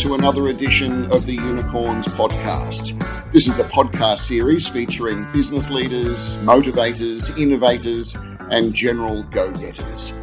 to another edition of the Unicorns podcast. This is a podcast series featuring business leaders, motivators, innovators, and general go getters.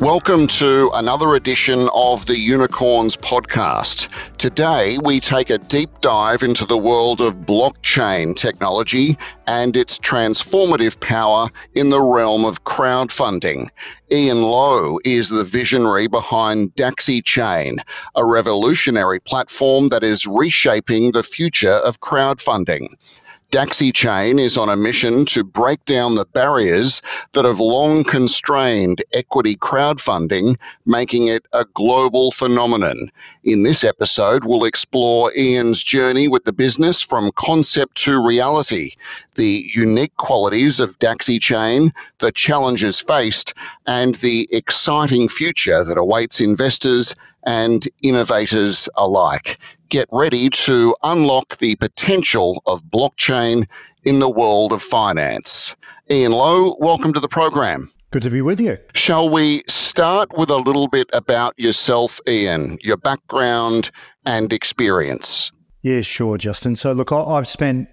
Welcome to another edition of the Unicorns podcast. Today, we take a deep dive into the world of blockchain technology and its transformative power in the realm of crowdfunding. Ian Lowe is the visionary behind Dacxi Chain, a revolutionary platform that is reshaping the future of crowdfunding. Dacxi Chain is on a mission to break down the barriers that have long constrained equity crowdfunding, making it a global phenomenon. In this episode, we'll explore Ian's journey with the business from concept to reality, the unique qualities of Dacxi Chain, the challenges faced, and the exciting future that awaits investors and innovators alike get ready to unlock the potential of blockchain in the world of finance. Ian Lowe, welcome to the program. Good to be with you. Shall we start with a little bit about yourself, Ian, your background and experience? Yeah, sure, Justin. So, look, I've spent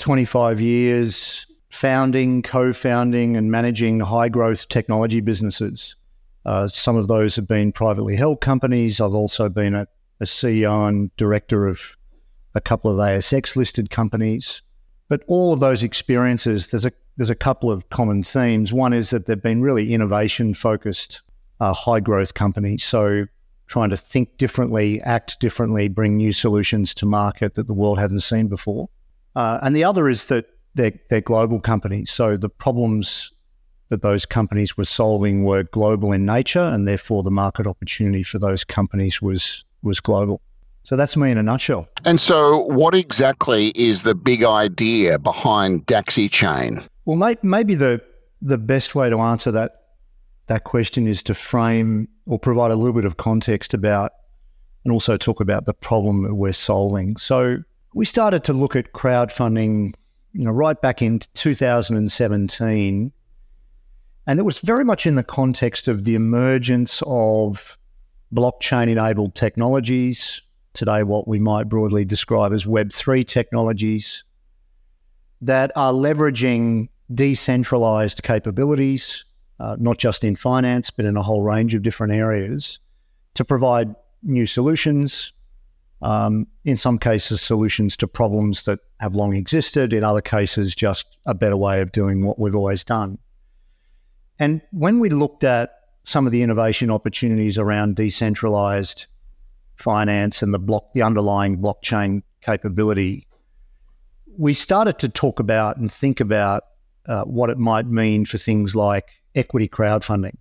25 years founding, co founding, and managing high growth technology businesses. Uh, some of those have been privately held companies. I've also been a a CEO and director of a couple of ASX listed companies. But all of those experiences, there's a there's a couple of common themes. One is that they've been really innovation focused, uh, high growth companies. So trying to think differently, act differently, bring new solutions to market that the world hadn't seen before. Uh, and the other is that they're, they're global companies. So the problems that those companies were solving were global in nature, and therefore the market opportunity for those companies was was global. So that's me in a nutshell. And so, what exactly is the big idea behind Dacxi Chain? Well, mate, maybe the the best way to answer that that question is to frame or provide a little bit of context about, and also talk about the problem that we're solving. So we started to look at crowdfunding, you know, right back in 2017, and it was very much in the context of the emergence of blockchain enabled technologies, today, what we might broadly describe as Web3 technologies, that are leveraging decentralized capabilities, uh, not just in finance, but in a whole range of different areas, to provide new solutions. Um, in some cases, solutions to problems that have long existed. In other cases, just a better way of doing what we've always done. And when we looked at some of the innovation opportunities around decentralized finance and the block, the underlying blockchain capability, we started to talk about and think about uh, what it might mean for things like equity crowdfunding.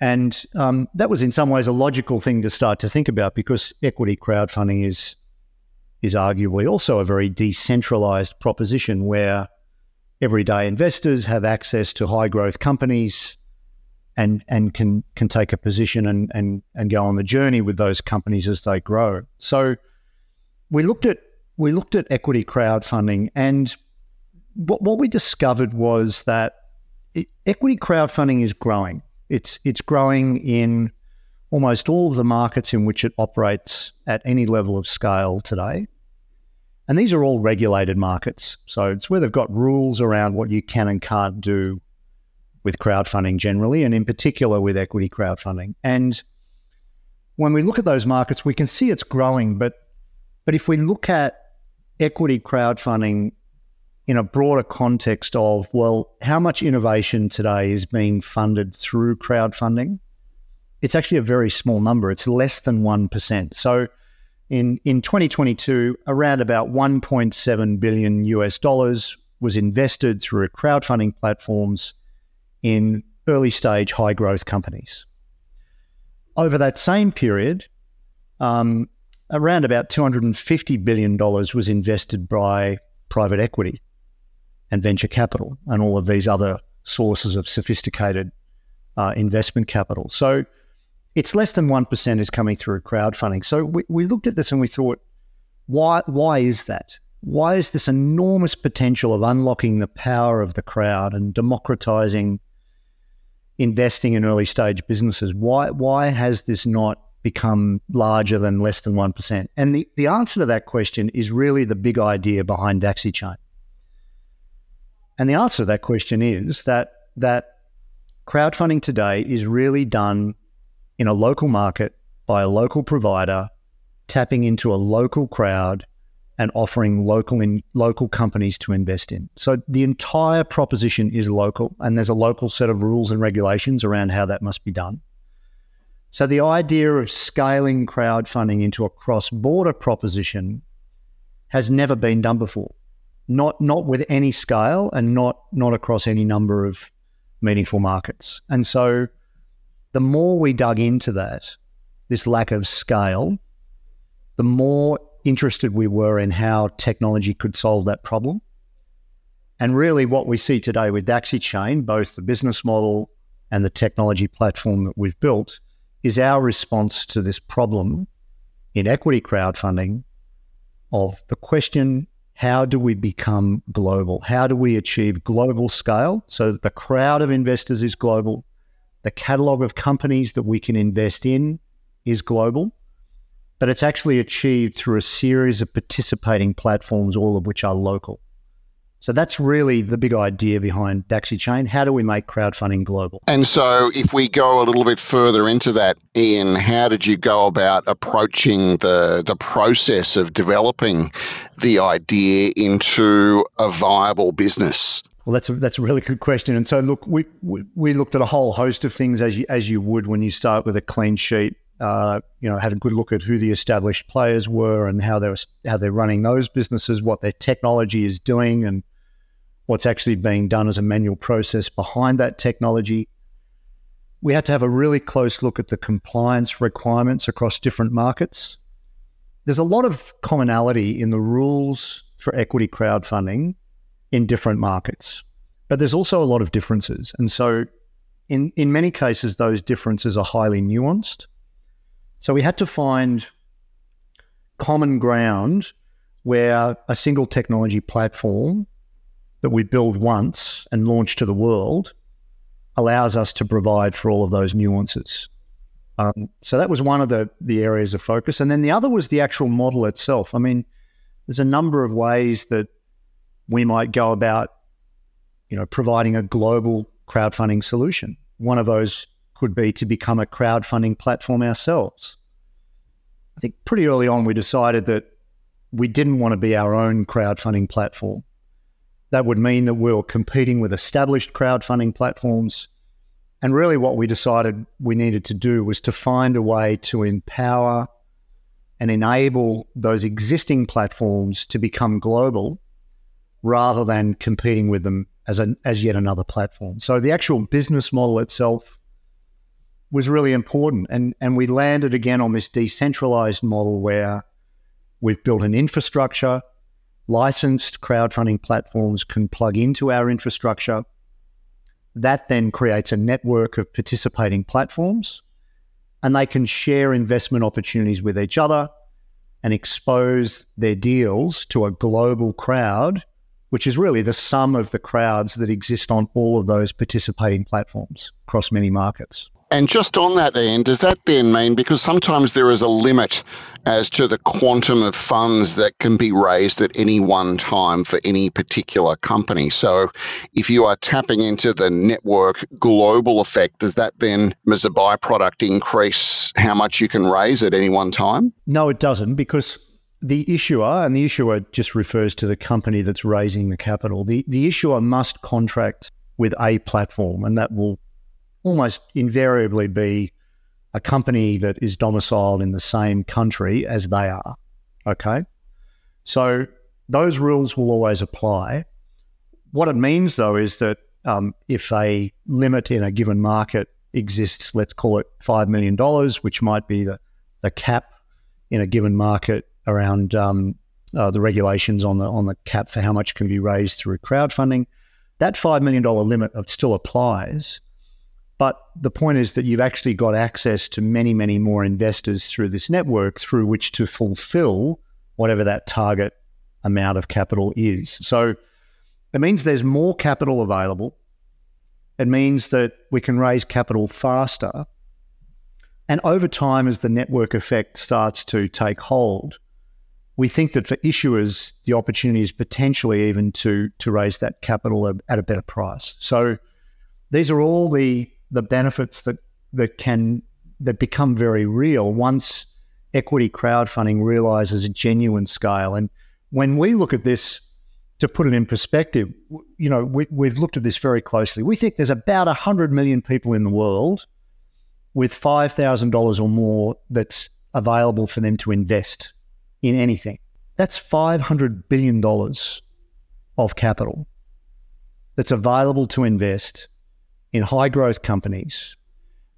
And um, that was in some ways a logical thing to start to think about because equity crowdfunding is is arguably also a very decentralized proposition where everyday investors have access to high growth companies and and can can take a position and and and go on the journey with those companies as they grow. So we looked at we looked at equity crowdfunding, and what what we discovered was that it, equity crowdfunding is growing. It's it's growing in almost all of the markets in which it operates at any level of scale today. And these are all regulated markets. So it's where they've got rules around what you can and can't do with crowdfunding generally, and in particular with equity crowdfunding. And when we look at those markets, we can see it's growing. But but if we look at equity crowdfunding in a broader context of well, how much innovation today is being funded through crowdfunding? It's actually a very small number. It's less than one percent. So in in 2022, around about 1.7 billion US dollars was invested through crowdfunding platforms in early stage high growth companies. Over that same period, um, around about $250 billion was invested by private equity and venture capital and all of these other sources of sophisticated uh, investment capital. So it's less than 1% is coming through crowdfunding. So we, we looked at this and we thought, why, why is that? Why is this enormous potential of unlocking the power of the crowd and democratizing investing in early stage businesses. Why why has this not become larger than less than 1%? And the, the answer to that question is really the big idea behind DacxiChain. And the answer to that question is that that crowdfunding today is really done in a local market by a local provider, tapping into a local crowd and offering local in local companies to invest in. So the entire proposition is local, and there's a local set of rules and regulations around how that must be done. So the idea of scaling crowdfunding into a cross-border proposition has never been done before. Not not with any scale and not not across any number of meaningful markets. And so the more we dug into that, this lack of scale, the more interested we were in how technology could solve that problem. And really, what we see today with DacxiChain, both the business model and the technology platform that we've built, is our response to this problem in equity crowdfunding of the question how do we become global? How do we achieve global scale so that the crowd of investors is global, the catalog of companies that we can invest in is global, but it's actually achieved through a series of participating platforms, all of which are local. So that's really the big idea behind DacxiChain. How do we make crowdfunding global? And so, if we go a little bit further into that, Ian, how did you go about approaching the the process of developing the idea into a viable business? Well, that's a, that's a really good question. And so, look, we, we, we looked at a whole host of things as you as you would when you start with a clean sheet uh, you know, had a good look at who the established players were and how they're how they're running those businesses, what their technology is doing, and what's actually being done as a manual process behind that technology. We had to have a really close look at the compliance requirements across different markets. There's a lot of commonality in the rules for equity crowdfunding in different markets, but there's also a lot of differences. And so, in, in many cases, those differences are highly nuanced so we had to find common ground where a single technology platform that we build once and launch to the world allows us to provide for all of those nuances. Um, so that was one of the the areas of focus, and then the other was the actual model itself. I mean, there's a number of ways that we might go about, you know, providing a global crowdfunding solution. One of those could be to become a crowdfunding platform ourselves. I think pretty early on we decided that we didn't want to be our own crowdfunding platform. That would mean that we were competing with established crowdfunding platforms. And really, what we decided we needed to do was to find a way to empower and enable those existing platforms to become global rather than competing with them as, a, as yet another platform. So, the actual business model itself was really important. And, and we landed again on this decentralized model where we've built an infrastructure, licensed crowdfunding platforms can plug into our infrastructure. That then creates a network of participating platforms, and they can share investment opportunities with each other and expose their deals to a global crowd, which is really the sum of the crowds that exist on all of those participating platforms across many markets. And just on that end, does that then mean because sometimes there is a limit as to the quantum of funds that can be raised at any one time for any particular company? So if you are tapping into the network global effect, does that then, as a byproduct, increase how much you can raise at any one time? No, it doesn't because the issuer, and the issuer just refers to the company that's raising the capital, the, the issuer must contract with a platform and that will almost invariably be a company that is domiciled in the same country as they are. Okay. So those rules will always apply. What it means, though, is that um, if a limit in a given market exists, let's call it $5 million, which might be the, the cap in a given market around um, uh, the regulations on the on the cap for how much can be raised through crowdfunding, that $5 million limit still applies. But the point is that you've actually got access to many, many more investors through this network through which to fulfill whatever that target amount of capital is. So it means there's more capital available. It means that we can raise capital faster. And over time, as the network effect starts to take hold, we think that for issuers, the opportunity is potentially even to to raise that capital at, at a better price. So these are all the the benefits that that can that become very real once equity crowdfunding realizes a genuine scale. And when we look at this, to put it in perspective, you know, we, we've looked at this very closely. We think there's about 100 million people in the world with $5,000 or more that's available for them to invest in anything. That's $500 billion of capital that's available to invest in high growth companies.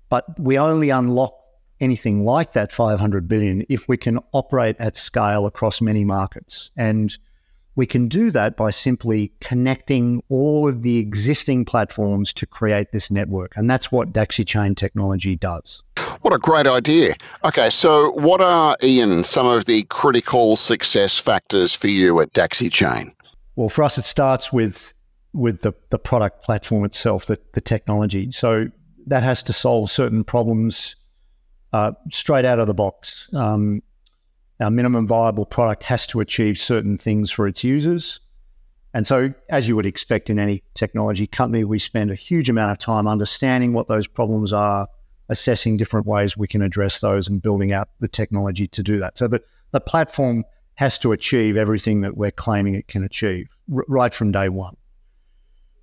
But we only unlock anything like that 500 billion if we can operate at scale across many markets. And we can do that by simply connecting all of the existing platforms to create this network. And that's what DacxiChain technology does. What a great idea. Okay, so what are, Ian, some of the critical success factors for you at DacxiChain? Well, for us, it starts with with the, the product platform itself, the, the technology. So that has to solve certain problems uh, straight out of the box. Um, our minimum viable product has to achieve certain things for its users. And so, as you would expect in any technology company, we spend a huge amount of time understanding what those problems are, assessing different ways we can address those, and building out the technology to do that. So, the, the platform has to achieve everything that we're claiming it can achieve r- right from day one.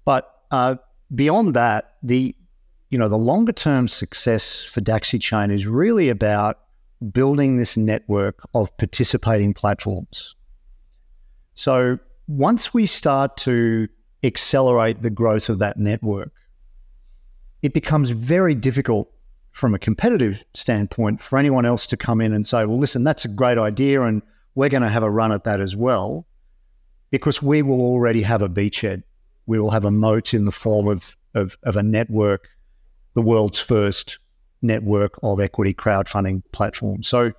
But uh, beyond that, the you know, the longer term success for DacxiChain is really about building this network of participating platforms. So once we start to accelerate the growth of that network, it becomes very difficult from a competitive standpoint for anyone else to come in and say, well, listen, that's a great idea and we're going to have a run at that as well, because we will already have a beachhead. We will have a moat in the form of, of, of a network the world's first network of equity crowdfunding platforms. So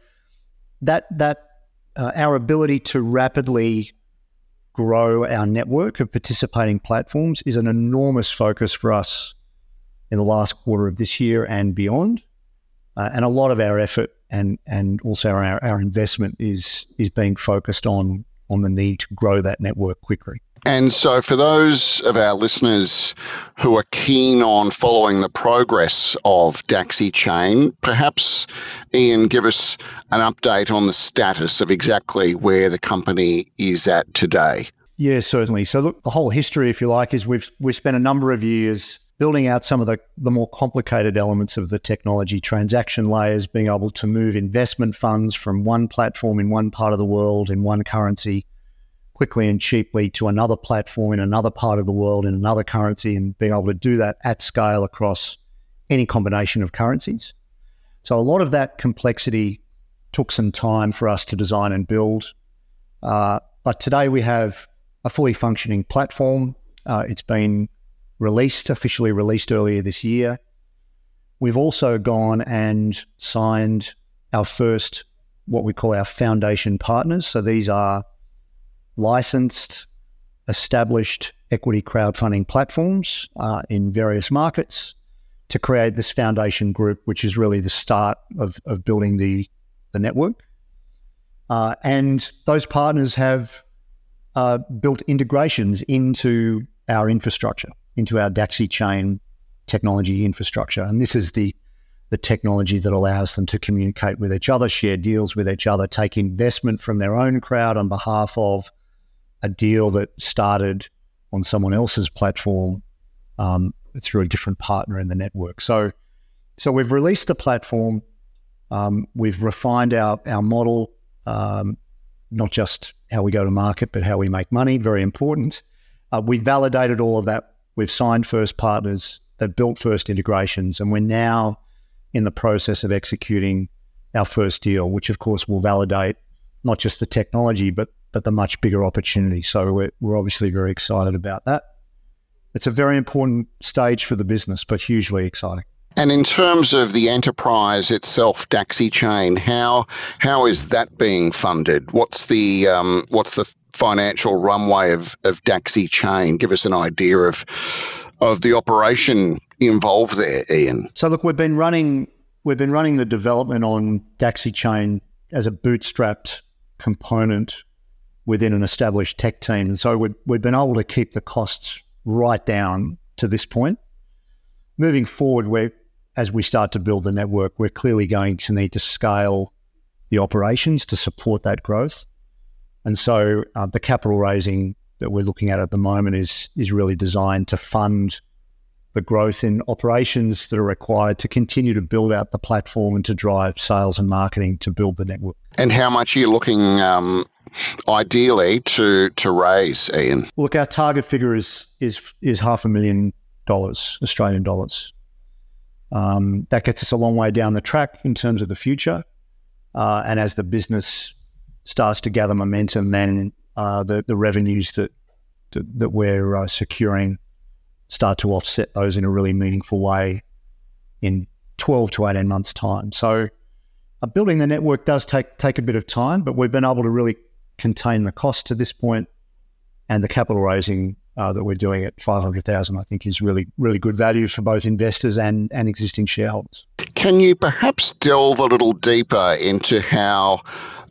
that that uh, our ability to rapidly grow our network of participating platforms is an enormous focus for us in the last quarter of this year and beyond. Uh, and a lot of our effort and and also our, our investment is is being focused on on the need to grow that network quickly. And so, for those of our listeners who are keen on following the progress of Dacxi Chain, perhaps Ian, give us an update on the status of exactly where the company is at today. Yeah, certainly. So, look, the whole history, if you like, is we've we've spent a number of years building out some of the, the more complicated elements of the technology transaction layers, being able to move investment funds from one platform in one part of the world in one currency quickly and cheaply to another platform in another part of the world in another currency and being able to do that at scale across any combination of currencies. So a lot of that complexity took some time for us to design and build. Uh, but today we have a fully functioning platform. Uh, it's been released, officially released earlier this year. We've also gone and signed our first, what we call our foundation partners. So these are licensed, established equity crowdfunding platforms uh, in various markets to create this foundation group, which is really the start of, of building the, the network. Uh, and those partners have uh, built integrations into our infrastructure, into our Dacxi chain technology infrastructure. And this is the the technology that allows them to communicate with each other, share deals with each other, take investment from their own crowd on behalf of a deal that started on someone else's platform um, through a different partner in the network. So, so we've released the platform. Um, we've refined our our model, um, not just how we go to market, but how we make money. Very important. Uh, we validated all of that. We've signed first partners that built first integrations, and we're now in the process of executing our first deal, which of course will validate not just the technology, but but the much bigger opportunity. So we're, we're obviously very excited about that. It's a very important stage for the business, but hugely exciting. And in terms of the enterprise itself, DacxiChain, how how is that being funded? What's the um, what's the financial runway of of Dacxi Chain? Give us an idea of of the operation involved there, Ian. So look, we've been running we've been running the development on Dacxi Chain as a bootstrapped component within an established tech team. And so we've, we've been able to keep the costs right down to this point. Moving forward, we're, as we start to build the network, we're clearly going to need to scale the operations to support that growth. And so uh, the capital raising that we're looking at at the moment is is really designed to fund the growth in operations that are required to continue to build out the platform and to drive sales and marketing to build the network. And how much are you looking um, ideally to to raise, Ian? Look, our target figure is is is half a million dollars, Australian dollars. Um, that gets us a long way down the track in terms of the future. Uh, and as the business starts to gather momentum, then uh, the the revenues that that, that we're uh, securing start to offset those in a really meaningful way in 12 to 18 months' time. So uh, building the network does take take a bit of time, but we've been able to really contain the cost to this point, and the capital raising uh, that we're doing at 500,000, I think, is really really good value for both investors and and existing shareholders. Can you perhaps delve a little deeper into how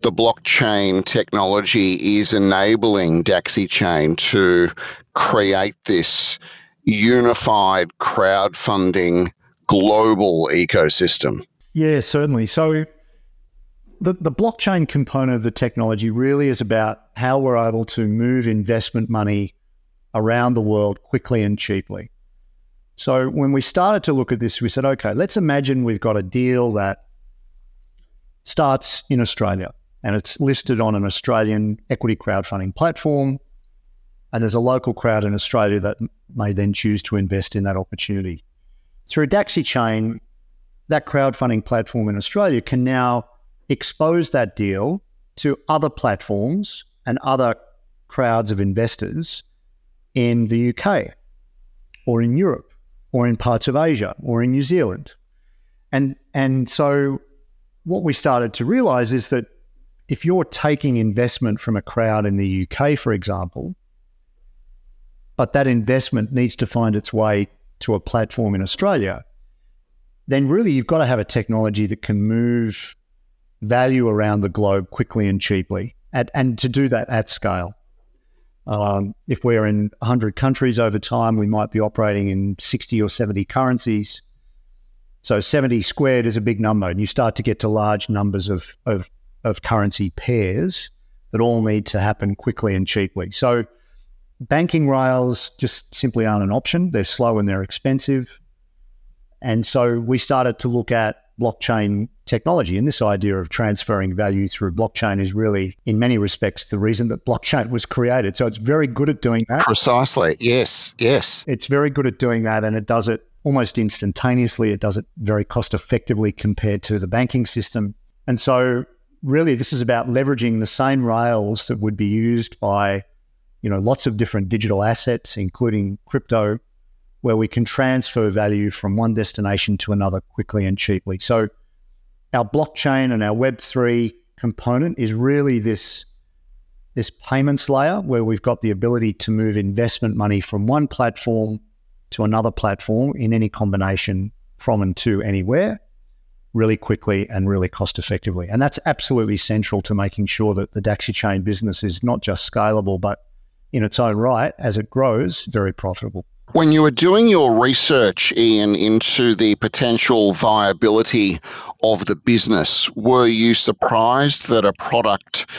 the blockchain technology is enabling Dacxi Chain to create this unified crowdfunding global ecosystem? Yeah, certainly. So the, the blockchain component of the technology really is about how we're able to move investment money around the world quickly and cheaply. So when we started to look at this, we said, okay, let's imagine we've got a deal that starts in Australia and it's listed on an Australian equity crowdfunding platform. And there's a local crowd in Australia that may then choose to invest in that opportunity. Through Dacxi Chain, that crowdfunding platform in Australia can now expose that deal to other platforms and other crowds of investors in the UK or in Europe or in parts of Asia or in New Zealand. And and so what we started to realize is that if you're taking investment from a crowd in the UK, for example, but that investment needs to find its way to a platform in Australia, then really you've got to have a technology that can move value around the globe quickly and cheaply, at, and to do that at scale. Um, if we're in 100 countries over time, we might be operating in 60 or 70 currencies. So 70 squared is a big number, and you start to get to large numbers of, of, of currency pairs that all need to happen quickly and cheaply. So banking rails just simply aren't an option. They're slow and they're expensive. And so we started to look at blockchain technology. And this idea of transferring value through blockchain is really, in many respects, the reason that blockchain was created. So it's very good at doing that. Precisely. Yes. Yes. It's very good at doing that. And it does it almost instantaneously. It does it very cost effectively compared to the banking system. And so, really, this is about leveraging the same rails that would be used by you know, lots of different digital assets, including crypto, where we can transfer value from one destination to another quickly and cheaply. So our blockchain and our Web3 component is really this, this payments layer where we've got the ability to move investment money from one platform to another platform in any combination from and to anywhere really quickly and really cost effectively. And that's absolutely central to making sure that the Dacxi chain business is not just scalable, but in its own right, as it grows, very profitable. When you were doing your research, Ian, into the potential viability of the business, were you surprised that a product,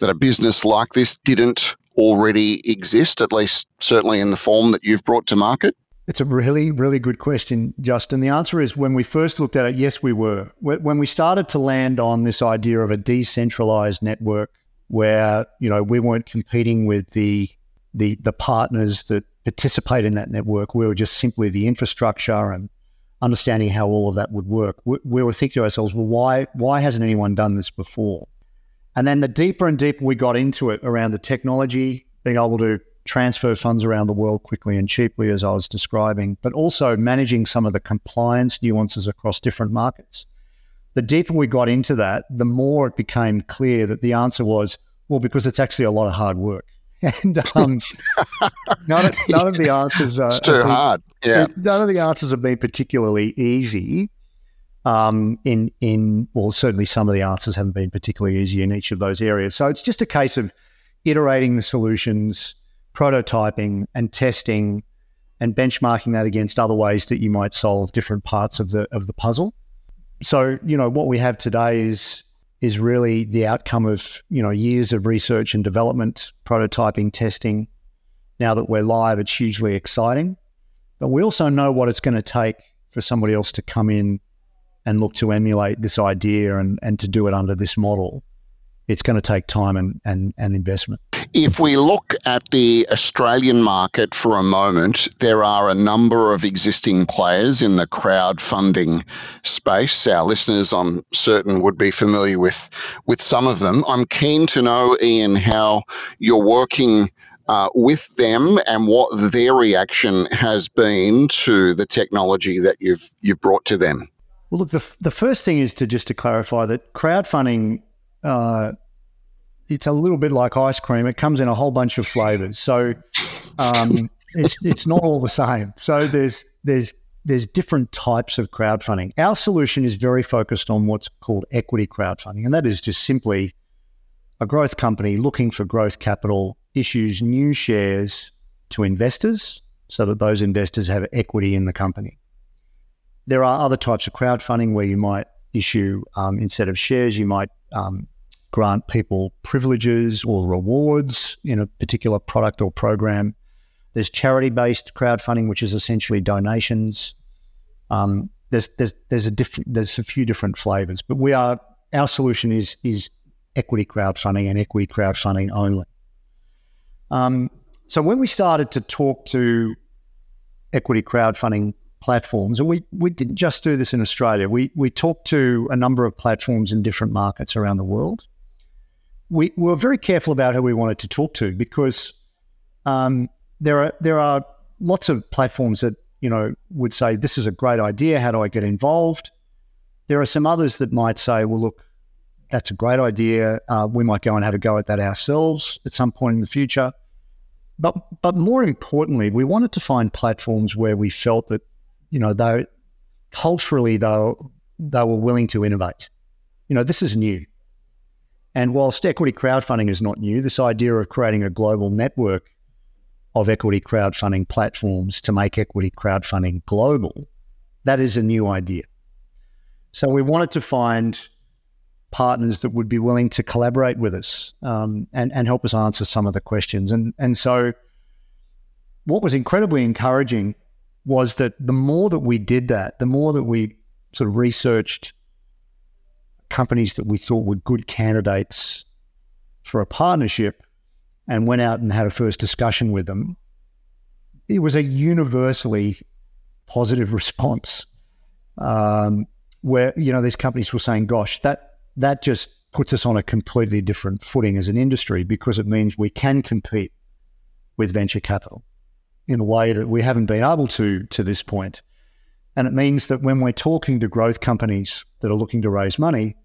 that a business like this didn't already exist, at least certainly in the form that you've brought to market? It's a really, really good question, Justin. The answer is when we first looked at it, yes, we were. When we started to land on this idea of a decentralized network where you know we weren't competing with the the the partners that participate in that network. We were just simply the infrastructure and understanding how all of that would work. We, we were thinking to ourselves, well, why why hasn't anyone done this before? And then the deeper and deeper we got into it around the technology, being able to transfer funds around the world quickly and cheaply, as I was describing, but also managing some of the compliance nuances across different markets the deeper we got into that, the more it became clear that the answer was, well, because it's actually a lot of hard work. And um, none, of, none, of, the answers are it's too hard. Yeah, none of the answers have been particularly easy. Um, in in well, certainly some of the answers haven't been particularly easy in each of those areas. So it's just a case of iterating the solutions, prototyping, and testing, and benchmarking that against other ways that you might solve different parts of the of the puzzle. So you know what we have today is is really the outcome of you know years of research and development, prototyping, testing. Now that we're live, it's hugely exciting, but we also know what it's going to take for somebody else to come in and look to emulate this idea and, and to do it under this model. It's going to take time and, and, and investment. If we look at the Australian market for a moment, there are a number of existing players in the crowdfunding space. Our listeners, I'm certain, would be familiar with, with some of them. I'm keen to know, Ian, how you're working uh, with them and what their reaction has been to the technology that you've you've brought to them. Well, look, the, the first thing is to just to clarify that crowdfunding uh, it's a little bit like ice cream. It comes in a whole bunch of flavors, so um, it's it's not all the same. So there's there's there's different types of crowdfunding. Our solution is very focused on what's called equity crowdfunding, and that is just simply a growth company looking for growth capital issues new shares to investors so that those investors have equity in the company. There are other types of crowdfunding where you might issue um, instead of shares, you might um, grant people privileges or rewards in a particular product or program. There's charity based crowdfunding, which is essentially donations. Um, there's there's there's a different there's a few different flavors, but we are our solution is is equity crowdfunding and equity crowdfunding only. Um, so when we started to talk to equity crowdfunding platforms, and we we didn't just do this in Australia. We we talked to a number of platforms in different markets around the world we, were very careful about who we wanted to talk to because um, there are there are lots of platforms that you know would say this is a great idea. How do I get involved? There are some others that might say, well, look, that's a great idea. Uh, we might go and have a go at that ourselves at some point in the future. But but more importantly, we wanted to find platforms where we felt that you know they culturally they they were willing to innovate. You know, this is new. And whilst equity crowdfunding is not new, this idea of creating a global network of equity crowdfunding platforms to make equity crowdfunding global, that is a new idea. So we wanted to find partners that would be willing to collaborate with us um, and, and help us answer some of the questions. And, and so what was incredibly encouraging was that the more that we did that, the more that we sort of researched companies that we thought were good candidates for a partnership and went out and had a first discussion with them, it was a universally positive response. Um, where you know these companies were saying, "Gosh, that that just puts us on a completely different footing as an industry because it means we can compete with venture capital in a way that we haven't been able to to this point." And it means that when we're talking to growth companies that are looking to raise money,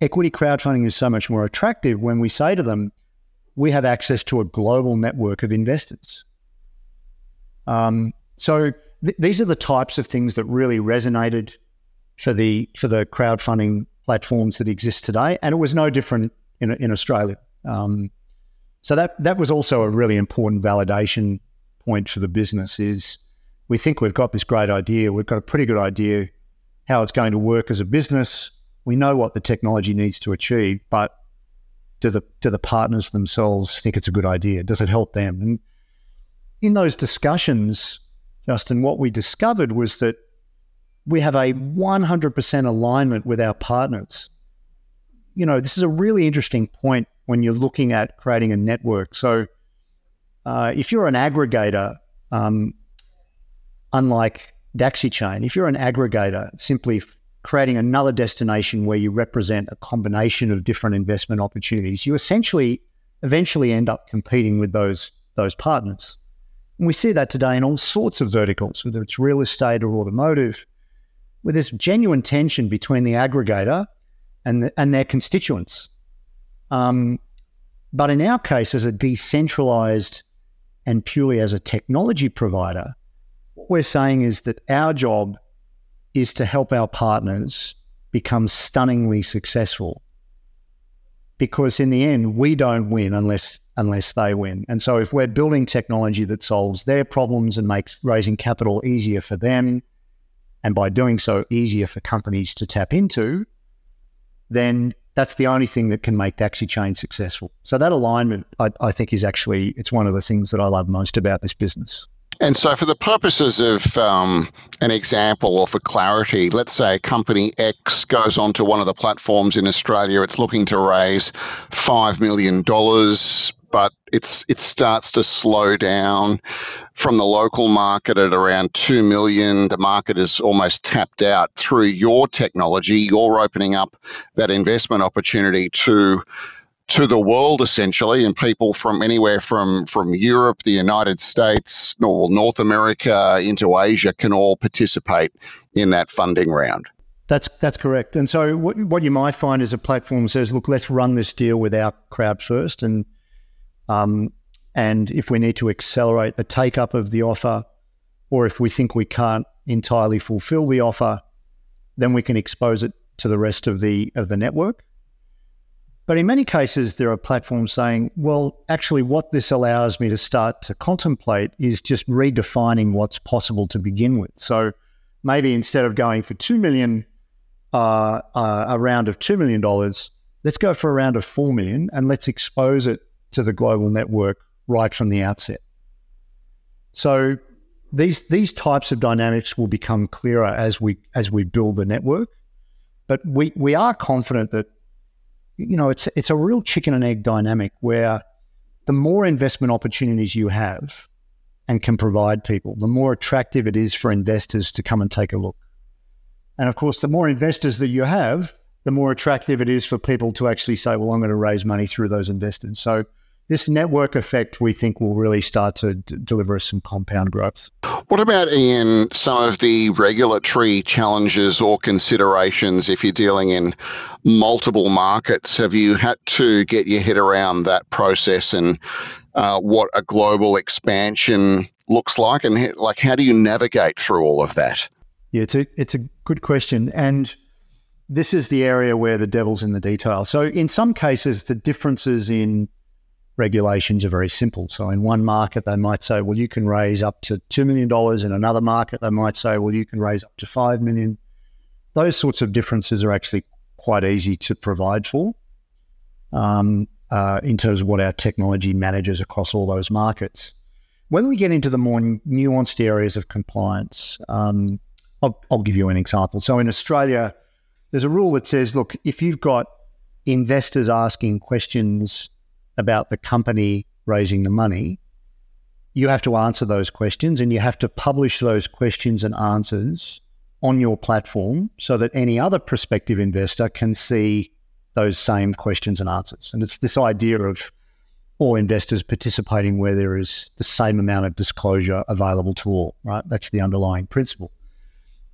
equity crowdfunding is so much more attractive when we say to them, we have access to a global network of investors. Um, so th- these are the types of things that really resonated for the for the crowdfunding platforms that exist today, and it was no different in in Australia. Um, so that that was also a really important validation point for the business. Is we think we've got this great idea, we've got a pretty good idea how it's going to work as a business we know what the technology needs to achieve, but do the do the partners themselves think it's a good idea? Does it help them? And in those discussions, Justin, what we discovered was that we have a 100% alignment with our partners. You know, this is a really interesting point when you're looking at creating a network. So, uh, if you're an aggregator, um, unlike DacxiChain, if you're an aggregator, simply creating another destination where you represent a combination of different investment opportunities, you essentially eventually end up competing with those those partners. And we see that today in all sorts of verticals, whether it's real estate or automotive, where there's genuine tension between the aggregator and, the, and their constituents. Um, but in our case, as a decentralized and purely as a technology provider, what we're saying is that our job is to help our partners become stunningly successful. Because in the end, we don't win unless unless they win. And so if we're building technology that solves their problems and makes raising capital easier for them, and by doing so easier for companies to tap into, then that's the only thing that can make DacxiChain successful. So that alignment, I, I, think, is actually it's one of the things that I love most about this business. And so, for the purposes of um, an example or for clarity, let's say company X goes onto one of the platforms in Australia. It's looking to raise five million dollars but it's it starts to slow down from the local market at around 2 million the market is almost tapped out through your technology you're opening up that investment opportunity to to the world essentially and people from anywhere from from Europe the United States North America into Asia can all participate in that funding round that's that's correct. And so what, what you might find is a platform says, look, let's run this deal with our crowd first, and um, and if we need to accelerate the take up of the offer, or if we think we can't entirely fulfill the offer, then we can expose it to the rest of the of the network. But in many cases, there are platforms saying, well, actually, what this allows me to start to contemplate is just redefining what's possible to begin with. So maybe instead of going for two million, uh, uh, a round of two million dollars, let's go for a round of 4 million and let's expose it to the global network right from the outset. So these these types of dynamics will become clearer as we as we build the network. But we we are confident that you know it's it's a real chicken and egg dynamic where the more investment opportunities you have and can provide people, the more attractive it is for investors to come and take a look. And of course, the more investors that you have, the more attractive it is for people to actually say, well, I'm going to raise money through those investors. So this network effect we think will really start to d- deliver us some compound growth. What about Ian some of the regulatory challenges or considerations if you're dealing in multiple markets? Have you had to get your head around that process and uh, what a global expansion looks like, and like how do you navigate through all of that? Yeah, it's a it's a good question, and this is the area where the devil's in the detail. So in some cases, the differences in regulations are very simple. So in one market, they might say, well, you can raise up to $2 million. In another market, they might say, well, you can raise up to 5 million. Those sorts of differences are actually quite easy to provide for um, uh, in terms of what our technology manages across all those markets. When we get into the more nuanced areas of compliance, um, I'll, I'll give you an example. So in Australia, there's a rule that says, look, if you've got investors asking questions about the company raising the money, you have to answer those questions and you have to publish those questions and answers on your platform so that any other prospective investor can see those same questions and answers. And it's this idea of all investors participating where there is the same amount of disclosure available to all, right? That's the underlying principle.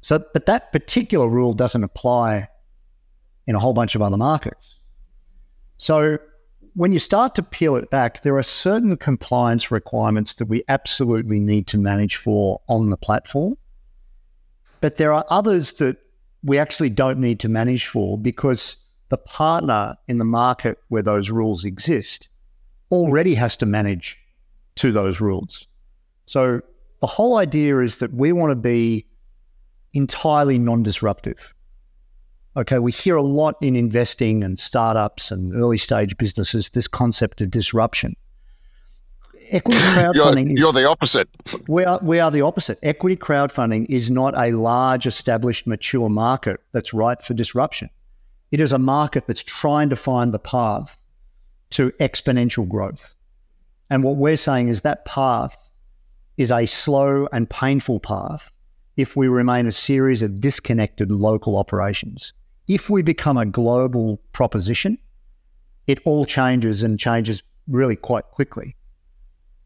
So, but that particular rule doesn't apply in a whole bunch of other markets. So, when you start to peel it back, there are certain compliance requirements that we absolutely need to manage for on the platform. But there are others that we actually don't need to manage for because the partner in the market where those rules exist already has to manage to those rules. So the whole idea is that we want to be entirely non disruptive. Okay, we hear a lot in investing and startups and early stage businesses this concept of disruption. Equity crowdfunding you're, you're the opposite. We are, we are the opposite. Equity crowdfunding is not a large, established, mature market that's ripe for disruption. It is a market that's trying to find the path to exponential growth. And what we're saying is that path is a slow and painful path if we remain a series of disconnected local operations if we become a global proposition, it all changes and changes really quite quickly.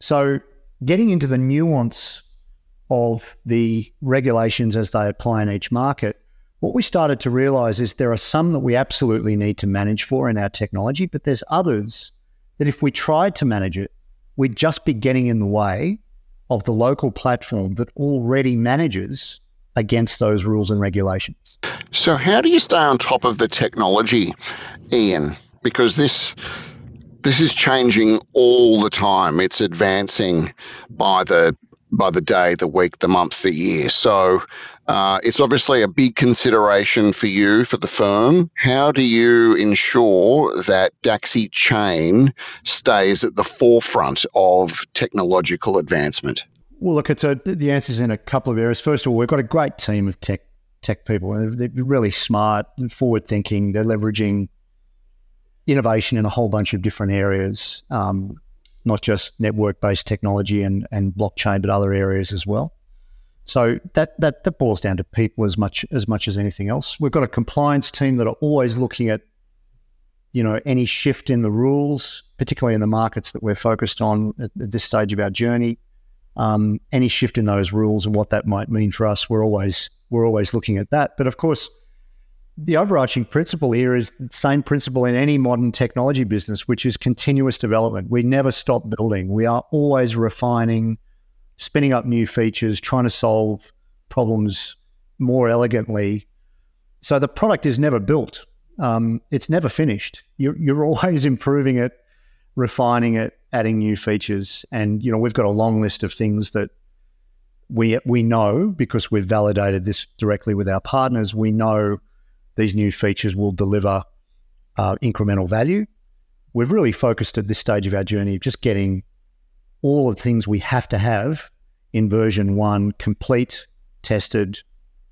So, getting into the nuance of the regulations as they apply in each market, what we started to realize is there are some that we absolutely need to manage for in our technology, but there's others that if we tried to manage it, we'd just be getting in the way of the local platform that already manages against those rules and regulations. So, how do you stay on top of the technology, Ian? Because this this is changing all the time. It's advancing by the by the day, the week, the month, the year. So uh, it's obviously a big consideration for you, for the firm. How do you ensure that Dacxi Chain stays at the forefront of technological advancement? Well, look, it's a, the answer's in a couple of areas. First of all, we've got a great team of tech tech people, and they're really smart and forward thinking. They're leveraging innovation in a whole bunch of different areas, um, not just network based technology and, and blockchain, but other areas as well. So that, that that boils down to people as much as much as anything else. We've got a compliance team that are always looking at, you know, any shift in the rules, particularly in the markets that we're focused on at, at this stage of our journey. Um, any shift in those rules and what that might mean for us, we're always we're always looking at that. But of course, the overarching principle here is the same principle in any modern technology business, which is continuous development. We never stop building. We are always refining, spinning up new features, trying to solve problems more elegantly. So the product is never built. Um, it's never finished. You're, you're always improving it, refining it, adding new features. And, you know, we've got a long list of things that we we know because we've validated this directly with our partners. We know these new features will deliver uh, incremental value. We've really focused at this stage of our journey of just getting all of the things we have to have in version one complete, tested,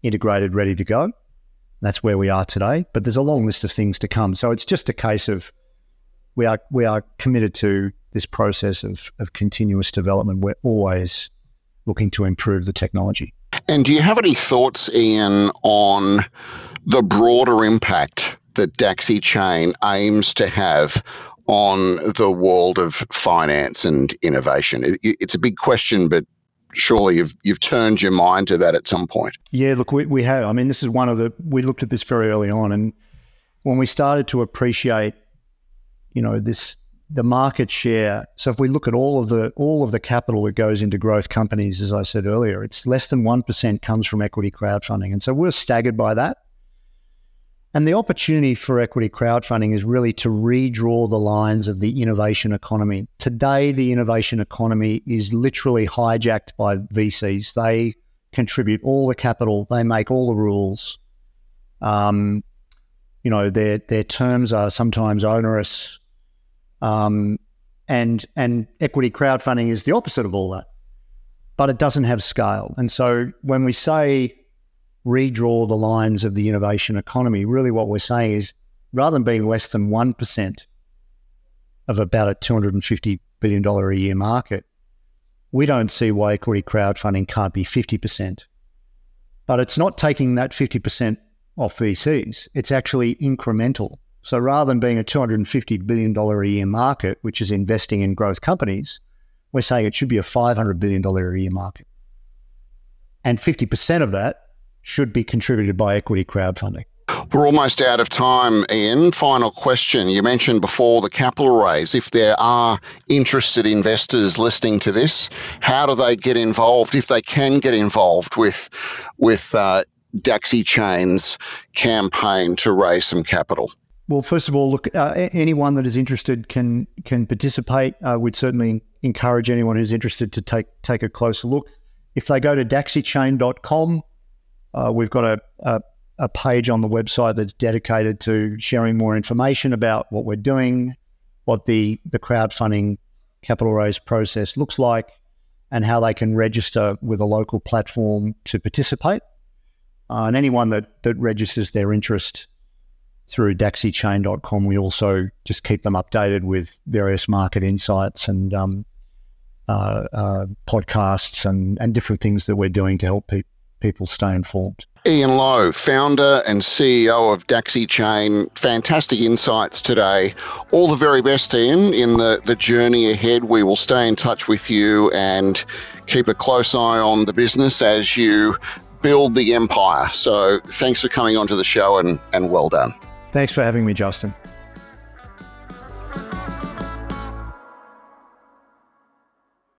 integrated, ready to go. That's where we are today. But there's a long list of things to come. So it's just a case of we are we are committed to this process of, of continuous development. We're always looking to improve the technology. And do you have any thoughts, Ian, on the broader impact that Dacxi Chain aims to have on the world of finance and innovation? It's a big question, but surely you've you've turned your mind to that at some point. Yeah, look, we, we have. I mean, this is one of the we looked at this very early on, and when we started to appreciate, you know, this the market share. So if we look at all of the all of the capital that goes into growth companies, as I said earlier, it's less than one percent comes from equity crowdfunding, and so we're staggered by that. And the opportunity for equity crowdfunding is really to redraw the lines of the innovation economy. Today, the innovation economy is literally hijacked by VCs. They contribute all the capital, they make all the rules. Um, you know, their their terms are sometimes onerous. Um, and and equity crowdfunding is the opposite of all that, but it doesn't have scale. And so when we say redraw the lines of the innovation economy, really what we're saying is rather than being less than one percent of about a two hundred and fifty billion dollar a year market, we don't see why equity crowdfunding can't be fifty percent. But it's not taking that fifty percent off VCs; it's actually incremental. So rather than being a $250 billion a year market, which is investing in growth companies, we're saying it should be a $500 billion a year market. And 50% of that should be contributed by equity crowdfunding. We're almost out of time, Ian. Final question. You mentioned before the capital raise. If there are interested investors listening to this, how do they get involved? If they can get involved with with uh, Dacxi Chain's campaign to raise some capital? Well, first of all, look, uh, anyone that is interested can can participate. Uh, we'd certainly encourage anyone who's interested to take take a closer look. If they go to dacxichain.com, uh, we've got a, a, a page on the website that's dedicated to sharing more information about what we're doing, what the the crowdfunding capital raise process looks like, and how they can register with a local platform to participate. Uh, and anyone that that registers their interest through dacxichain.com. We also just keep them updated with various market insights and um, uh, uh, podcasts and, and different things that we're doing to help pe- people stay informed. Ian Lowe, founder and CEO of Dacxi Chain. Fantastic insights today. All the very best, Ian, in the, the journey ahead. We will stay in touch with you and keep a close eye on the business as you build the empire. So thanks for coming onto the show and, and well done. Thanks for having me, Justin.